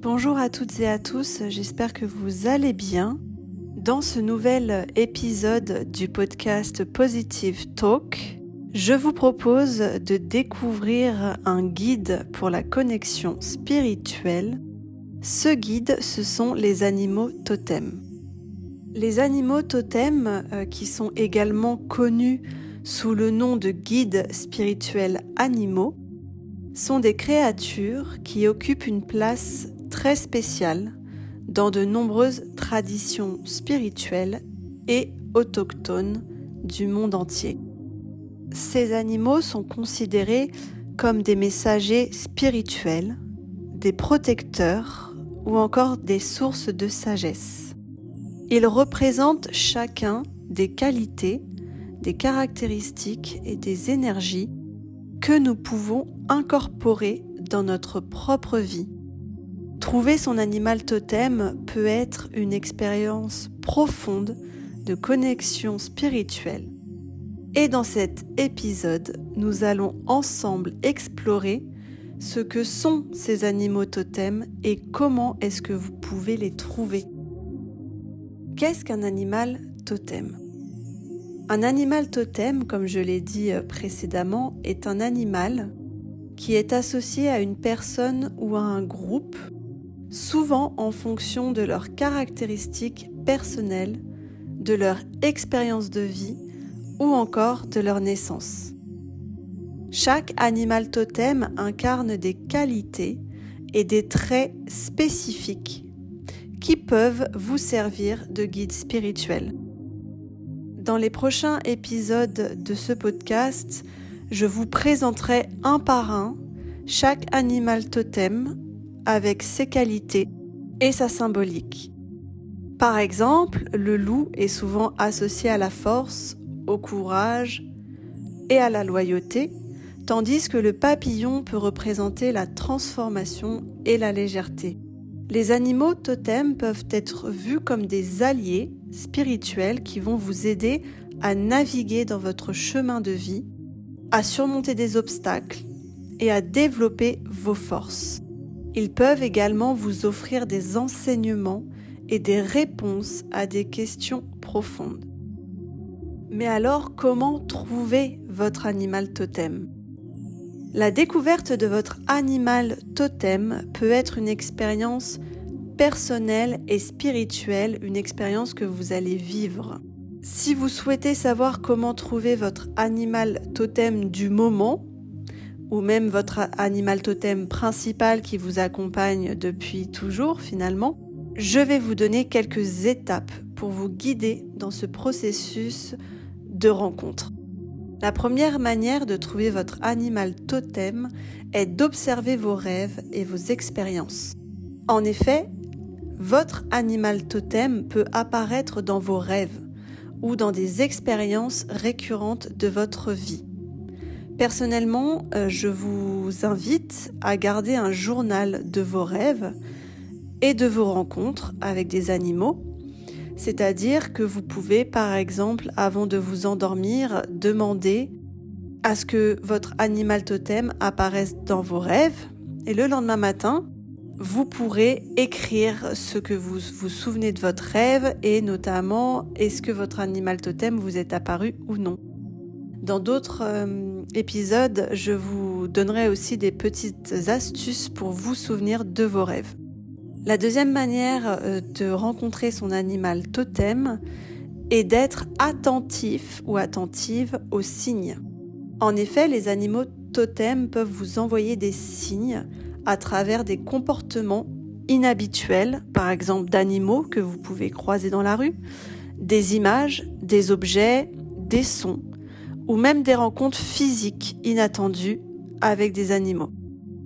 Bonjour à toutes et à tous, j'espère que vous allez bien. Dans ce nouvel épisode du podcast Positive Talk, je vous propose de découvrir un guide pour la connexion spirituelle. Ce guide, ce sont les animaux totems. Les animaux totems, euh, qui sont également connus sous le nom de guides spirituels animaux, sont des créatures qui occupent une place très spéciale dans de nombreuses traditions spirituelles et autochtones du monde entier. Ces animaux sont considérés comme des messagers spirituels, des protecteurs ou encore des sources de sagesse. Ils représentent chacun des qualités, des caractéristiques et des énergies que nous pouvons incorporer dans notre propre vie Trouver son animal totem peut être une expérience profonde de connexion spirituelle. Et dans cet épisode, nous allons ensemble explorer ce que sont ces animaux totems et comment est-ce que vous pouvez les trouver. Qu'est-ce qu'un animal totem? Un animal totem, comme je l'ai dit euh, précédemment, est un animal qui est associé à une personne ou à un groupe souvent en fonction de leurs caractéristiques personnelles, de leur expérience de vie ou encore de leur naissance. Chaque animal totem incarne des qualités et des traits spécifiques qui peuvent vous servir de guide spirituel. Dans les prochains épisodes de ce podcast, je vous présenterai un par un chaque animal totem avec ses qualités et sa symbolique. Par exemple, le loup est souvent associé à la force, au courage et à la loyauté, tandis que le papillon peut représenter la transformation et la légèreté. Les animaux totems peuvent être vus comme des alliés spirituels qui vont vous aider à naviguer dans votre chemin de vie, à surmonter des obstacles et à développer vos forces. Ils peuvent également vous offrir des enseignements et des réponses à des questions profondes. Mais alors, comment trouver votre animal totem? La découverte de votre animal totem peut être une expérience personnelle et spirituelle, une expérience que vous allez vivre. Si vous souhaitez savoir comment trouver votre animal totem du moment, ou même votre animal totem principal qui vous accompagne depuis toujours finalement, je vais vous donner quelques étapes pour vous guider dans ce processus de rencontre. La première manière de trouver votre animal totem est d'observer vos rêves et vos expériences. En effet, votre animal totem peut apparaître dans vos rêves ou dans des expériences récurrentes de votre vie. Personnellement, euh, je vous invite à garder un journal de vos rêves et de vos rencontres avec des animaux. C'est-à-dire que vous pouvez, par exemple, avant de vous endormir, demander à ce que votre animal totem apparaisse dans vos rêves. Et le lendemain matin, vous pourrez écrire ce que vous vous souvenez de votre rêve et notamment est-ce que votre animal totem vous est apparu ou non. Dans d'autres euh, épisodes, je vous donnerai aussi des petites astuces pour vous souvenir de vos rêves. La deuxième manière euh, de rencontrer son animal totem est d'être attentif ou attentive aux signes. En effet, les animaux totems peuvent vous envoyer des signes à travers des comportements inhabituels, par exemple d'animaux que vous pouvez croiser dans la rue, des images, des objets, des sons ou même des rencontres physiques inattendues avec des animaux.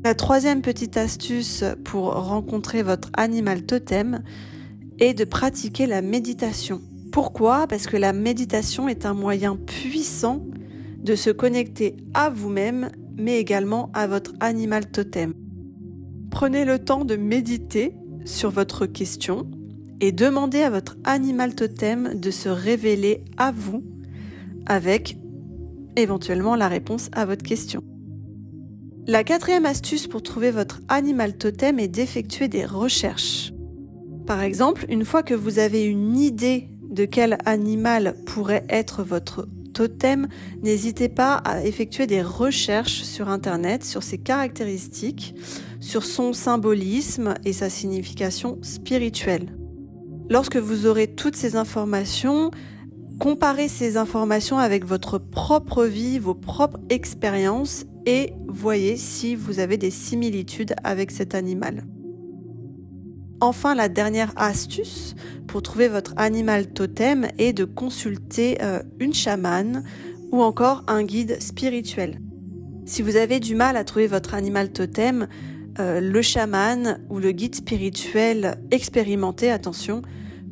La troisième petite astuce pour rencontrer votre animal totem est de pratiquer la méditation. Pourquoi? Parce que la méditation est un moyen puissant de se connecter à vous-même, mais également à votre animal totem. Prenez le temps de méditer sur votre question et demandez à votre animal totem de se révéler à vous avec éventuellement la réponse à votre question. La quatrième astuce pour trouver votre animal totem est d'effectuer des recherches. Par exemple, une fois que vous avez une idée de quel animal pourrait être votre totem, n'hésitez pas à effectuer des recherches sur Internet sur ses caractéristiques, sur son symbolisme et sa signification spirituelle. Lorsque vous aurez toutes ces informations, comparez ces informations avec votre propre vie, vos propres expériences et voyez si vous avez des similitudes avec cet animal. Enfin, la dernière astuce pour trouver votre animal totem est de consulter euh, une chamane ou encore un guide spirituel. Si vous avez du mal à trouver votre animal totem, euh, le chaman ou le guide spirituel expérimenté, attention,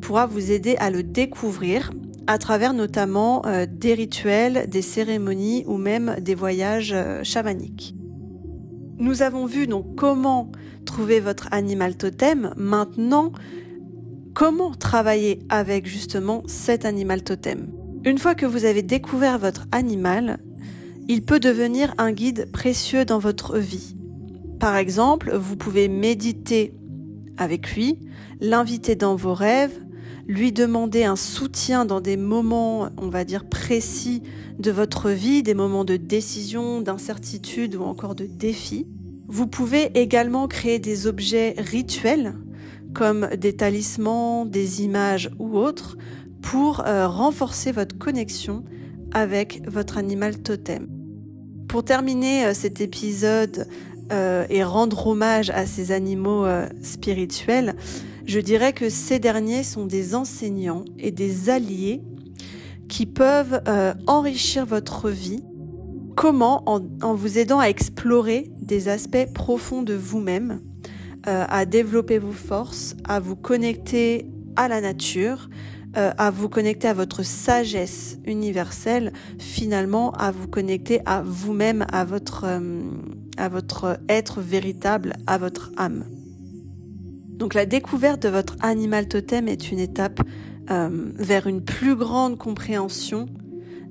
pourra vous aider à le découvrir à travers notamment euh, des rituels, des cérémonies ou même des voyages chamaniques. Nous avons vu donc comment trouver votre animal totem. Maintenant, comment travailler avec justement cet animal totem? Une fois que vous avez découvert votre animal, il peut devenir un guide précieux dans votre vie. Par exemple, vous pouvez méditer avec lui, l'inviter dans vos rêves, lui demander un soutien dans des moments, on va dire, précis de votre vie, des moments de décision, d'incertitude ou encore de défi. Vous pouvez également créer des objets rituels comme des talismans, des images ou autres pour euh, renforcer votre connexion avec votre animal totem. Pour terminer euh, cet épisode euh, et rendre hommage à ces animaux spirituels, je dirais que ces derniers sont des enseignants et des alliés qui peuvent enrichir votre vie Comment en, vous aidant à explorer des aspects profonds de vous-même, euh, à développer vos forces, à vous connecter à la nature, euh, à vous connecter à votre sagesse universelle, finalement à vous connecter à vous-même, euh, à votre être véritable, à votre âme. Donc la découverte de votre animal totem est une étape vers une plus grande compréhension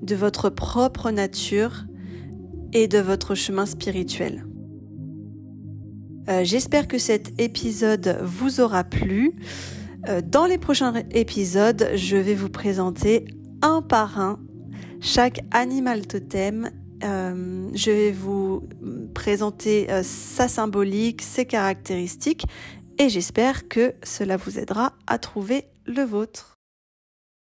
de votre propre nature et de votre chemin spirituel. Euh, j'espère que cet épisode vous aura plu. Euh, dans les prochains épisodes, je vais vous présenter un par un chaque animal totem. Euh, je vais vous présenter sa symbolique, ses caractéristiques et j'espère que cela vous aidera à trouver le vôtre.